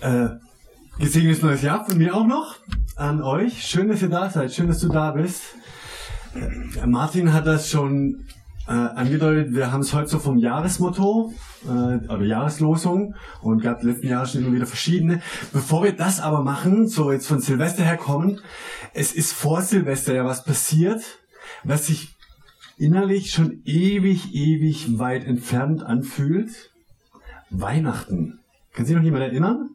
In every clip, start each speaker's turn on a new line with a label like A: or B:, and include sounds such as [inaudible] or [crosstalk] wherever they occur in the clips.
A: Äh, gesegnetes neues Jahr von mir auch noch an euch. Schön, dass ihr da seid. Schön, dass du da bist. Äh, Martin hat das schon äh, angedeutet. Wir haben es heute so vom Jahresmotto äh, oder Jahreslosung und gab letzten Jahre schon immer wieder verschiedene. Bevor wir das aber machen, so jetzt von Silvester her kommen, es ist vor Silvester ja was passiert, was sich innerlich schon ewig, ewig weit entfernt anfühlt. Weihnachten. Kann sich noch jemand erinnern?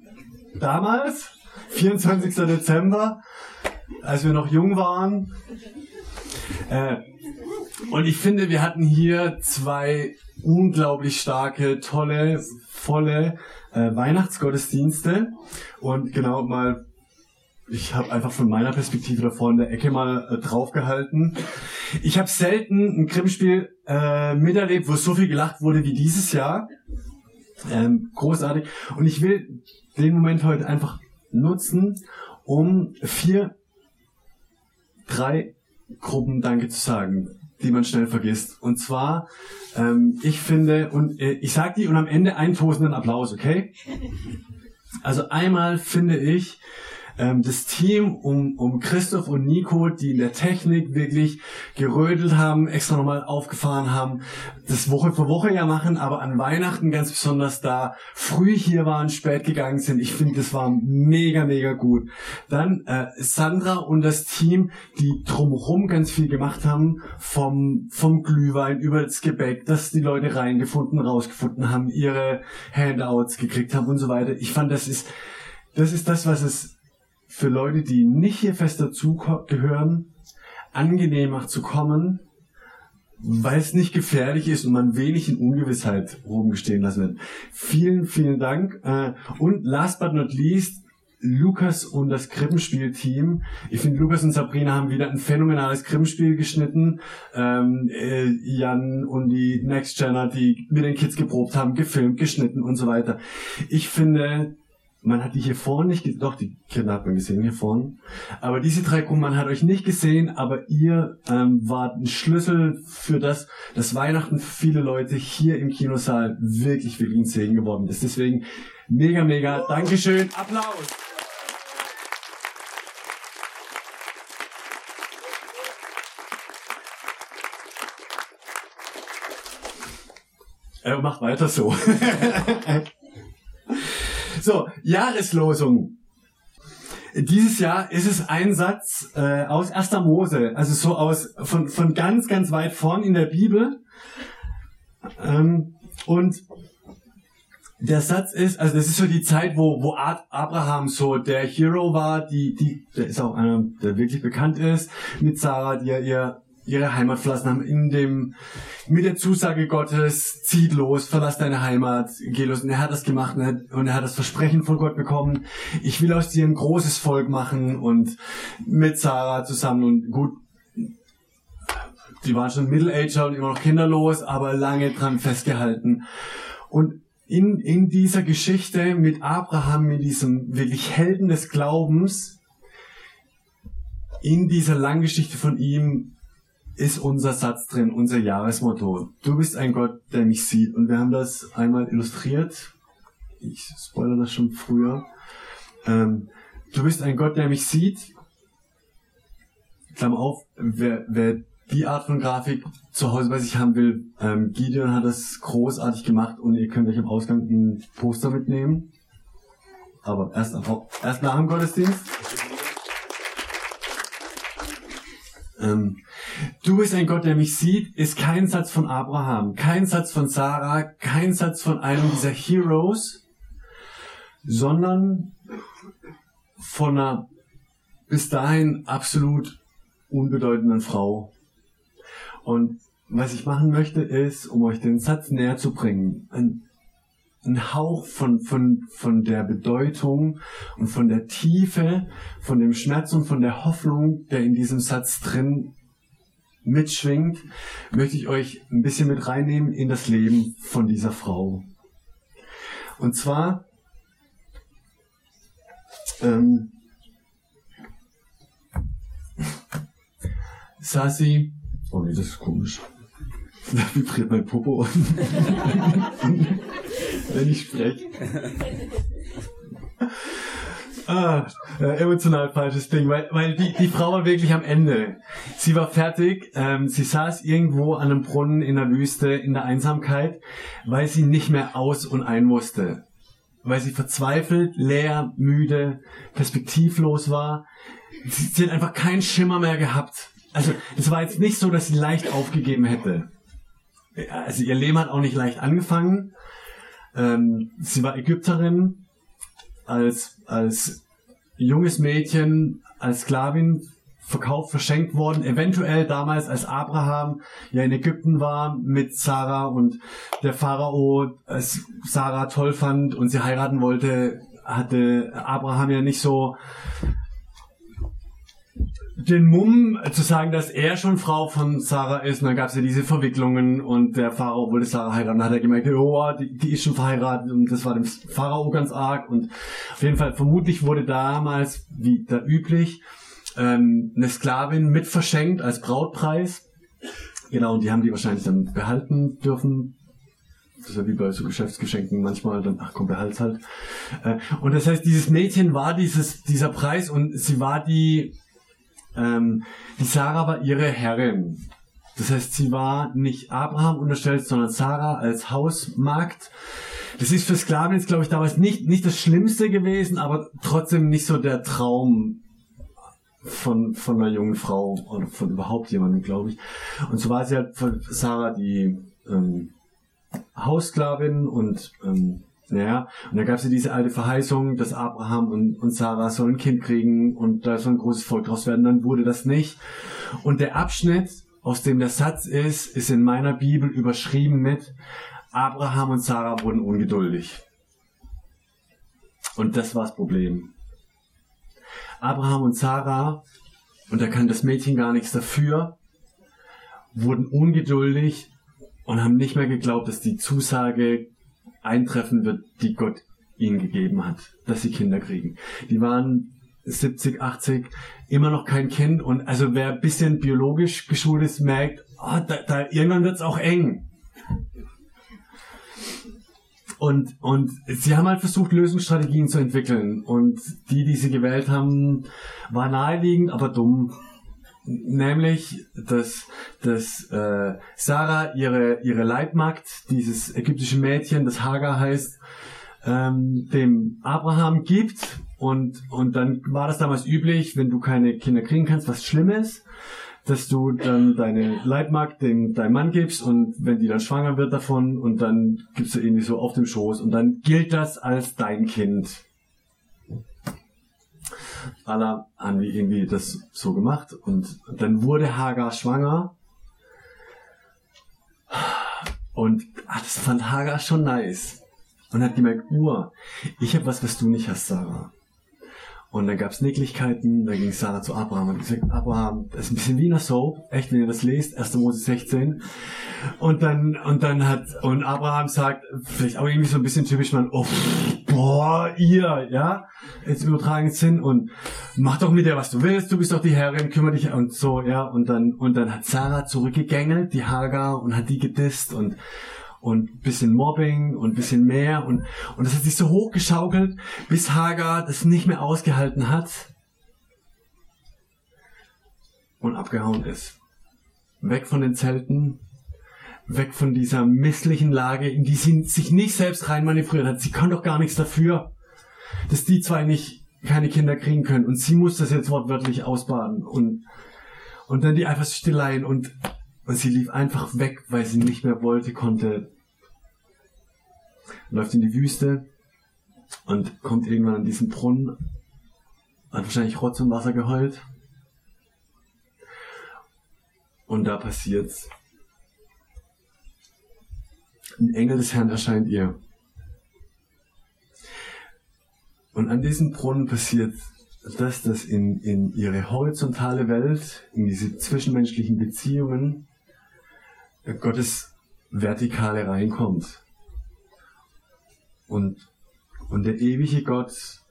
A: Damals, 24. Dezember, als wir noch jung waren. Äh, und ich finde, wir hatten hier zwei unglaublich starke, tolle, volle äh, Weihnachtsgottesdienste. Und genau mal, ich habe einfach von meiner Perspektive davor in der Ecke mal äh, draufgehalten. Ich habe selten ein Krimspiel miterlebt, wo so viel gelacht wurde wie dieses Jahr. Ähm, großartig. Und ich will den Moment heute einfach nutzen, um vier, drei Gruppen Danke zu sagen, die man schnell vergisst. Und zwar, ähm, ich finde, und äh, ich sag die und am Ende einen tosenden Applaus, okay? Also einmal finde ich, ähm, das Team um, um Christoph und Nico, die in der Technik wirklich gerödelt haben, extra nochmal aufgefahren haben, das Woche für Woche ja machen, aber an Weihnachten ganz besonders da früh hier waren, spät gegangen sind. Ich finde, das war mega, mega gut. Dann äh, Sandra und das Team, die drumherum ganz viel gemacht haben, vom, vom Glühwein über das Gebäck, dass die Leute reingefunden, rausgefunden haben, ihre Handouts gekriegt haben und so weiter. Ich fand, das ist, das ist das, was es für Leute, die nicht hier fest dazu gehören, angenehmer zu kommen, weil es nicht gefährlich ist und man wenig in Ungewissheit rumgestehen lassen wird. Vielen, vielen Dank. Äh, und last but not least, Lukas und das Krippenspiel-Team. Ich finde, Lukas und Sabrina haben wieder ein phänomenales Krippenspiel geschnitten. Ähm, äh, Jan und die Next Genner, die mit den Kids geprobt haben, gefilmt, geschnitten und so weiter. Ich finde, man hat die hier vorne nicht gesehen, doch, die Kinder hat man gesehen hier vorne. Aber diese drei Gruppen, man hat euch nicht gesehen, aber ihr ähm, wart ein Schlüssel für das, dass Weihnachten für viele Leute hier im Kinosaal wirklich, wirklich ein Segen geworden ist. Deswegen mega, mega, Dankeschön, Applaus! Er macht weiter so. [laughs] So, Jahreslosung. Dieses Jahr ist es ein Satz äh, aus 1. Mose, also so aus von, von ganz, ganz weit vorn in der Bibel. Ähm, und der Satz ist, also das ist so die Zeit, wo, wo Abraham so der Hero war, die, die, der ist auch einer, der wirklich bekannt ist, mit Sarah, die ja ihr ihre Heimat verlassen haben, in dem, mit der Zusage Gottes, zieht los, verlass deine Heimat, geh los. Und er hat das gemacht und er hat das Versprechen von Gott bekommen, ich will aus dir ein großes Volk machen und mit Sarah zusammen und gut, die waren schon Middle-Ager und immer noch kinderlos, aber lange dran festgehalten. Und in, in dieser Geschichte mit Abraham, mit diesem wirklich Helden des Glaubens, in dieser langen Geschichte von ihm ist unser Satz drin, unser Jahresmotto. Du bist ein Gott, der mich sieht. Und wir haben das einmal illustriert. Ich spoilere das schon früher. Ähm, du bist ein Gott, der mich sieht. Klammer auf, wer, wer die Art von Grafik zu Hause bei sich haben will, ähm, Gideon hat das großartig gemacht und ihr könnt euch im Ausgang ein Poster mitnehmen. Aber erst, erst nach dem Gottesdienst. Ähm, du bist ein Gott, der mich sieht, ist kein Satz von Abraham, kein Satz von Sarah, kein Satz von einem dieser Heroes, sondern von einer bis dahin absolut unbedeutenden Frau. Und was ich machen möchte, ist, um euch den Satz näher zu bringen, ein, ein Hauch von, von, von der Bedeutung und von der Tiefe, von dem Schmerz und von der Hoffnung, der in diesem Satz drin mitschwingt, möchte ich euch ein bisschen mit reinnehmen in das Leben von dieser Frau. Und zwar ähm, saß sie, oh nee, das ist komisch. [laughs] Da vibriert mein Popo, [laughs] wenn ich spreche. Ah, äh, emotional falsches Ding, weil, weil die, die Frau war wirklich am Ende. Sie war fertig, ähm, sie saß irgendwo an einem Brunnen in der Wüste, in der Einsamkeit, weil sie nicht mehr aus und ein musste. Weil sie verzweifelt, leer, müde, perspektivlos war. Sie, sie hat einfach keinen Schimmer mehr gehabt. Also es war jetzt nicht so, dass sie leicht aufgegeben hätte. Also ihr Leben hat auch nicht leicht angefangen. Ähm, sie war Ägypterin, als, als junges Mädchen, als Sklavin verkauft, verschenkt worden, eventuell damals als Abraham ja in Ägypten war mit Sarah und der Pharao es Sarah toll fand und sie heiraten wollte, hatte Abraham ja nicht so den Mumm zu sagen, dass er schon Frau von Sarah ist. Und dann gab es ja diese Verwicklungen und der Pharao wollte Sarah heiraten. Dann hat er gemerkt, oh, die, die ist schon verheiratet und das war dem Pharao ganz arg. Und auf jeden Fall, vermutlich wurde damals, wie da üblich, ähm, eine Sklavin mit verschenkt als Brautpreis. Genau, und die haben die wahrscheinlich dann behalten dürfen. Das ist ja wie bei so Geschäftsgeschenken manchmal dann, ach komm, behalt's halt. Äh, und das heißt, dieses Mädchen war dieses, dieser Preis und sie war die ähm, die Sarah war ihre Herrin. Das heißt, sie war nicht Abraham unterstellt, sondern Sarah als Hausmagd. Das ist für Sklaven jetzt, glaube ich, damals nicht, nicht das Schlimmste gewesen, aber trotzdem nicht so der Traum von, von einer jungen Frau oder von überhaupt jemandem, glaube ich. Und so war sie halt für Sarah die ähm, Haussklavin und ähm, naja, und da gab es ja diese alte Verheißung, dass Abraham und, und Sarah sollen ein Kind kriegen und da soll ein großes Volk draus werden, dann wurde das nicht. Und der Abschnitt, aus dem der Satz ist, ist in meiner Bibel überschrieben mit Abraham und Sarah wurden ungeduldig. Und das war das Problem. Abraham und Sarah, und da kann das Mädchen gar nichts dafür, wurden ungeduldig und haben nicht mehr geglaubt, dass die Zusage eintreffen wird, die Gott ihnen gegeben hat, dass sie Kinder kriegen. Die waren 70, 80, immer noch kein Kind und also wer ein bisschen biologisch geschult ist, merkt, oh, da, da, irgendwann wird's auch eng. Und, und sie haben halt versucht, Lösungsstrategien zu entwickeln. Und die, die sie gewählt haben, war naheliegend, aber dumm nämlich dass, dass äh, Sarah ihre, ihre Leibmagd, dieses ägyptische Mädchen, das Hagar heißt, ähm, dem Abraham gibt und, und dann war das damals üblich, wenn du keine Kinder kriegen kannst, was Schlimmes, dass du dann deine Leibmagd dem deinem Mann gibst und wenn die dann schwanger wird davon und dann gibst du irgendwie so auf dem Schoß und dann gilt das als dein Kind. Allah haben die irgendwie das so gemacht und dann wurde Hagar schwanger und ach, das fand Hagar schon nice und hat gemerkt, Uhr, ich habe was, was du nicht hast, Sarah. Und dann gab's Nicklichkeiten, dann ging Sarah zu Abraham und gesagt, Abraham, das ist ein bisschen wie eine Soap, echt, wenn ihr das lest, 1. Mose 16. Und dann, und dann hat, und Abraham sagt, vielleicht auch irgendwie so ein bisschen typisch, man, oh, boah, ihr, ja, jetzt übertragen Sinn und mach doch mit der, was du willst, du bist doch die Herrin, kümmere dich und so, ja, und dann, und dann hat Sarah zurückgegängelt, die Hagar, und hat die gedisst und, und bisschen Mobbing und bisschen mehr. Und, und das hat sich so hochgeschaukelt, bis Hagar das nicht mehr ausgehalten hat und abgehauen ist. Weg von den Zelten, weg von dieser misslichen Lage, in die sie sich nicht selbst reinmanövriert hat. Sie kann doch gar nichts dafür, dass die zwei nicht keine Kinder kriegen können und sie muss das jetzt wortwörtlich ausbaden und und dann die Eifersüchteleien und und sie lief einfach weg, weil sie nicht mehr wollte, konnte, läuft in die Wüste und kommt irgendwann an diesen Brunnen, hat wahrscheinlich Rotz und Wasser geheult. Und da passiert's. Ein Engel des Herrn erscheint ihr. Und an diesem Brunnen passiert das, dass in, in ihre horizontale Welt, in diese zwischenmenschlichen Beziehungen, Gottes Vertikale reinkommt. Und, und der ewige Gott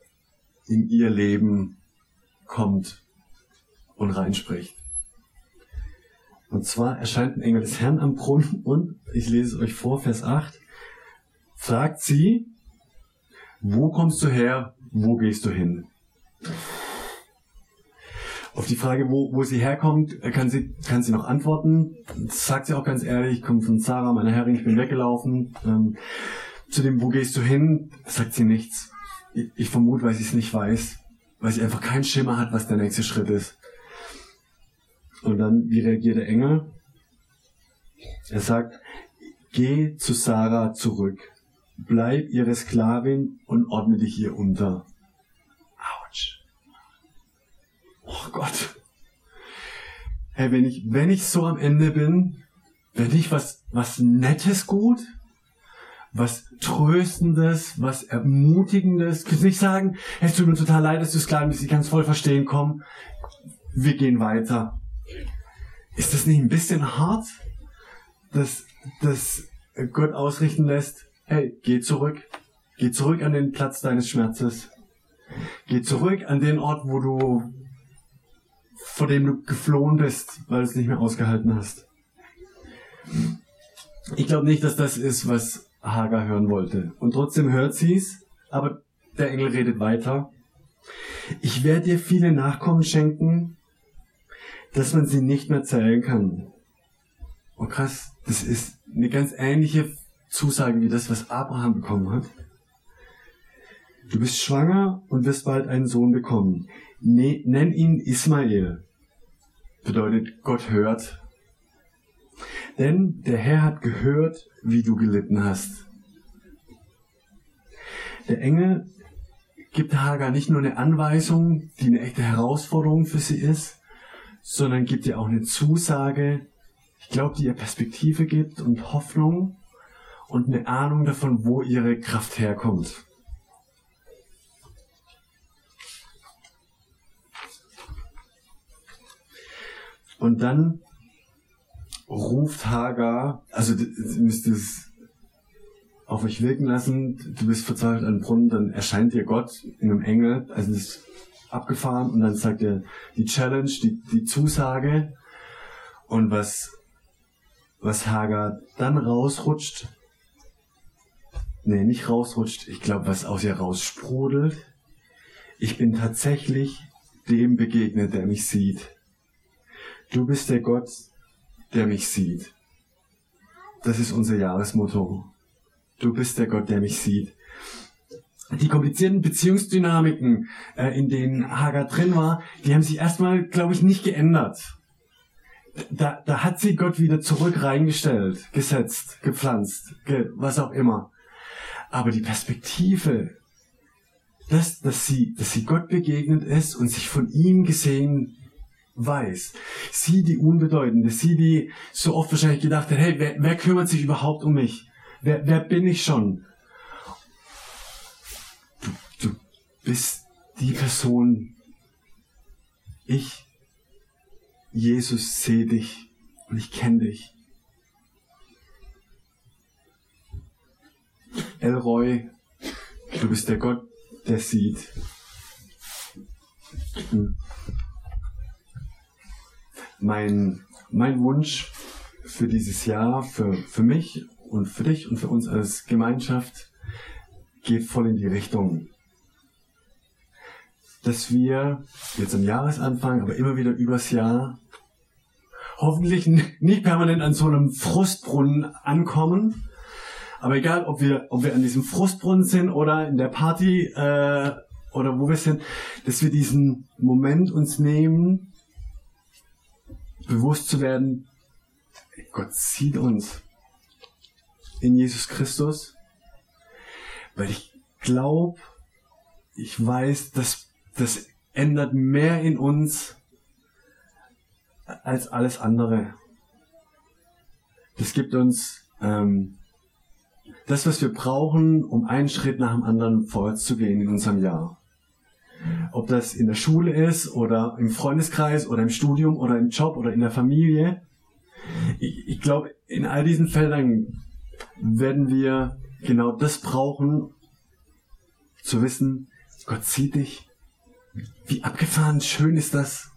A: in ihr Leben kommt und reinspricht. Und zwar erscheint ein Engel des Herrn am Brunnen und, ich lese es euch vor, Vers 8, fragt sie, wo kommst du her, wo gehst du hin? Auf die Frage, wo, wo sie herkommt, kann sie, kann sie noch antworten. Das sagt sie auch ganz ehrlich, ich komme von Sarah, meiner Herrin, ich bin weggelaufen. Ähm, zu dem, wo gehst du hin, sagt sie nichts. Ich, ich vermute, weil sie es nicht weiß, weil sie einfach keinen Schimmer hat, was der nächste Schritt ist. Und dann, wie reagiert der Engel? Er sagt, geh zu Sarah zurück, bleib ihre Sklavin und ordne dich ihr unter. Autsch. Oh Gott. Hey, wenn ich, wenn ich so am Ende bin, wenn ich was, was Nettes gut, was Tröstendes, was Ermutigendes, kannst nicht sagen, es tut mir total leid, dass du Sklaven bist, ich kann es voll verstehen, komm, wir gehen weiter. Ist das nicht ein bisschen hart, dass, dass Gott ausrichten lässt, hey, geh zurück, geh zurück an den Platz deines Schmerzes, geh zurück an den Ort, wo du, vor dem du geflohen bist, weil du es nicht mehr ausgehalten hast. Ich glaube nicht, dass das ist, was Hagar hören wollte. Und trotzdem hört sie es, aber der Engel redet weiter. Ich werde dir viele Nachkommen schenken, dass man sie nicht mehr zählen kann. Oh krass, das ist eine ganz ähnliche Zusage wie das, was Abraham bekommen hat. Du bist schwanger und wirst bald einen Sohn bekommen. Ne, nenn ihn Ismael. Bedeutet, Gott hört. Denn der Herr hat gehört, wie du gelitten hast. Der Engel gibt Hagar nicht nur eine Anweisung, die eine echte Herausforderung für sie ist, sondern gibt ihr auch eine Zusage, ich glaube, die ihr Perspektive gibt und Hoffnung und eine Ahnung davon, wo ihre Kraft herkommt. Und dann ruft Hagar, also ihr müsst es auf euch wirken lassen, du bist verzweifelt an Brunnen, dann erscheint dir Gott in einem Engel, also das abgefahren und dann sagt er die Challenge, die, die Zusage und was, was Hagar dann rausrutscht, nee, nicht rausrutscht, ich glaube, was aus ihr raussprudelt, ich bin tatsächlich dem begegnet, der mich sieht. Du bist der Gott, der mich sieht. Das ist unser Jahresmotto. Du bist der Gott, der mich sieht die komplizierten Beziehungsdynamiken, äh, in denen Hagar drin war, die haben sich erstmal, glaube ich, nicht geändert. Da, da hat sie Gott wieder zurück reingestellt, gesetzt, gepflanzt, ge was auch immer. Aber die Perspektive, dass, dass, sie, dass sie Gott begegnet ist und sich von ihm gesehen weiß. Sie, die Unbedeutende, sie, die so oft wahrscheinlich gedacht hat, hey, wer, wer kümmert sich überhaupt um mich? Wer, wer bin ich schon? Bist die Person, ich, Jesus, sehe dich und ich kenne dich. Elroy, du bist der Gott, der sieht. Hm. Mein, mein Wunsch für dieses Jahr, für, für mich und für dich und für uns als Gemeinschaft geht voll in die Richtung, dass wir jetzt am Jahresanfang, aber immer wieder übers Jahr hoffentlich nicht permanent an so einem Frustbrunnen ankommen. Aber egal, ob wir, ob wir an diesem Frustbrunnen sind oder in der Party äh, oder wo wir sind, dass wir diesen Moment uns nehmen, bewusst zu werden, Gott sieht uns in Jesus Christus, weil ich glaube, ich weiß, dass das ändert mehr in uns als alles andere. Das gibt uns ähm, das, was wir brauchen, um einen Schritt nach dem anderen vorwärts zu gehen in unserem Jahr. Ob das in der Schule ist oder im Freundeskreis oder im Studium oder im Job oder in der Familie. Ich, ich glaube, in all diesen Feldern werden wir genau das brauchen, zu wissen, Gott sieht dich. Wie abgefahren schön ist das.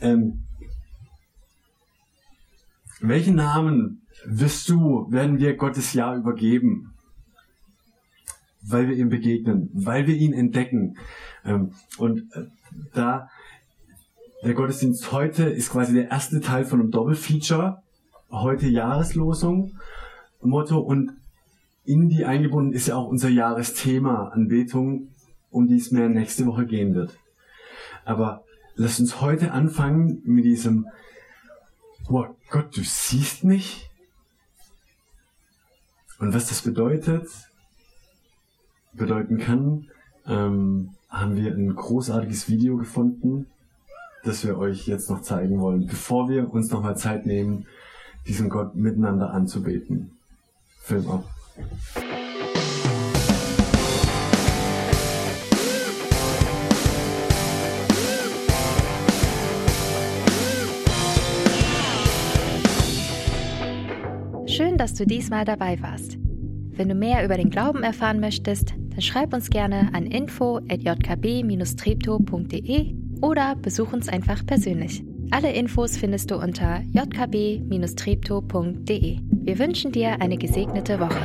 A: Ähm, welchen Namen wirst du, werden wir Gottes Jahr übergeben? Weil wir ihm begegnen, weil wir ihn entdecken. Ähm, und äh, da der Gottesdienst heute ist quasi der erste Teil von einem Doppelfeature. Heute Jahreslosung, Motto und in die eingebunden ist ja auch unser Jahresthema Anbetung, um die es mehr nächste Woche gehen wird. Aber lasst uns heute anfangen mit diesem, oh Gott, du siehst mich? Und was das bedeutet, bedeuten kann, ähm, haben wir ein großartiges Video gefunden, das wir euch jetzt noch zeigen wollen, bevor wir uns nochmal Zeit nehmen, diesen Gott miteinander anzubeten. Film ab.
B: Schön, dass du diesmal dabei warst. Wenn du mehr über den Glauben erfahren möchtest, dann schreib uns gerne an info@jkb-treptow.de oder besuch uns einfach persönlich. Alle Infos findest du unter jkb-treptow.de. Wir wünschen dir eine gesegnete Woche.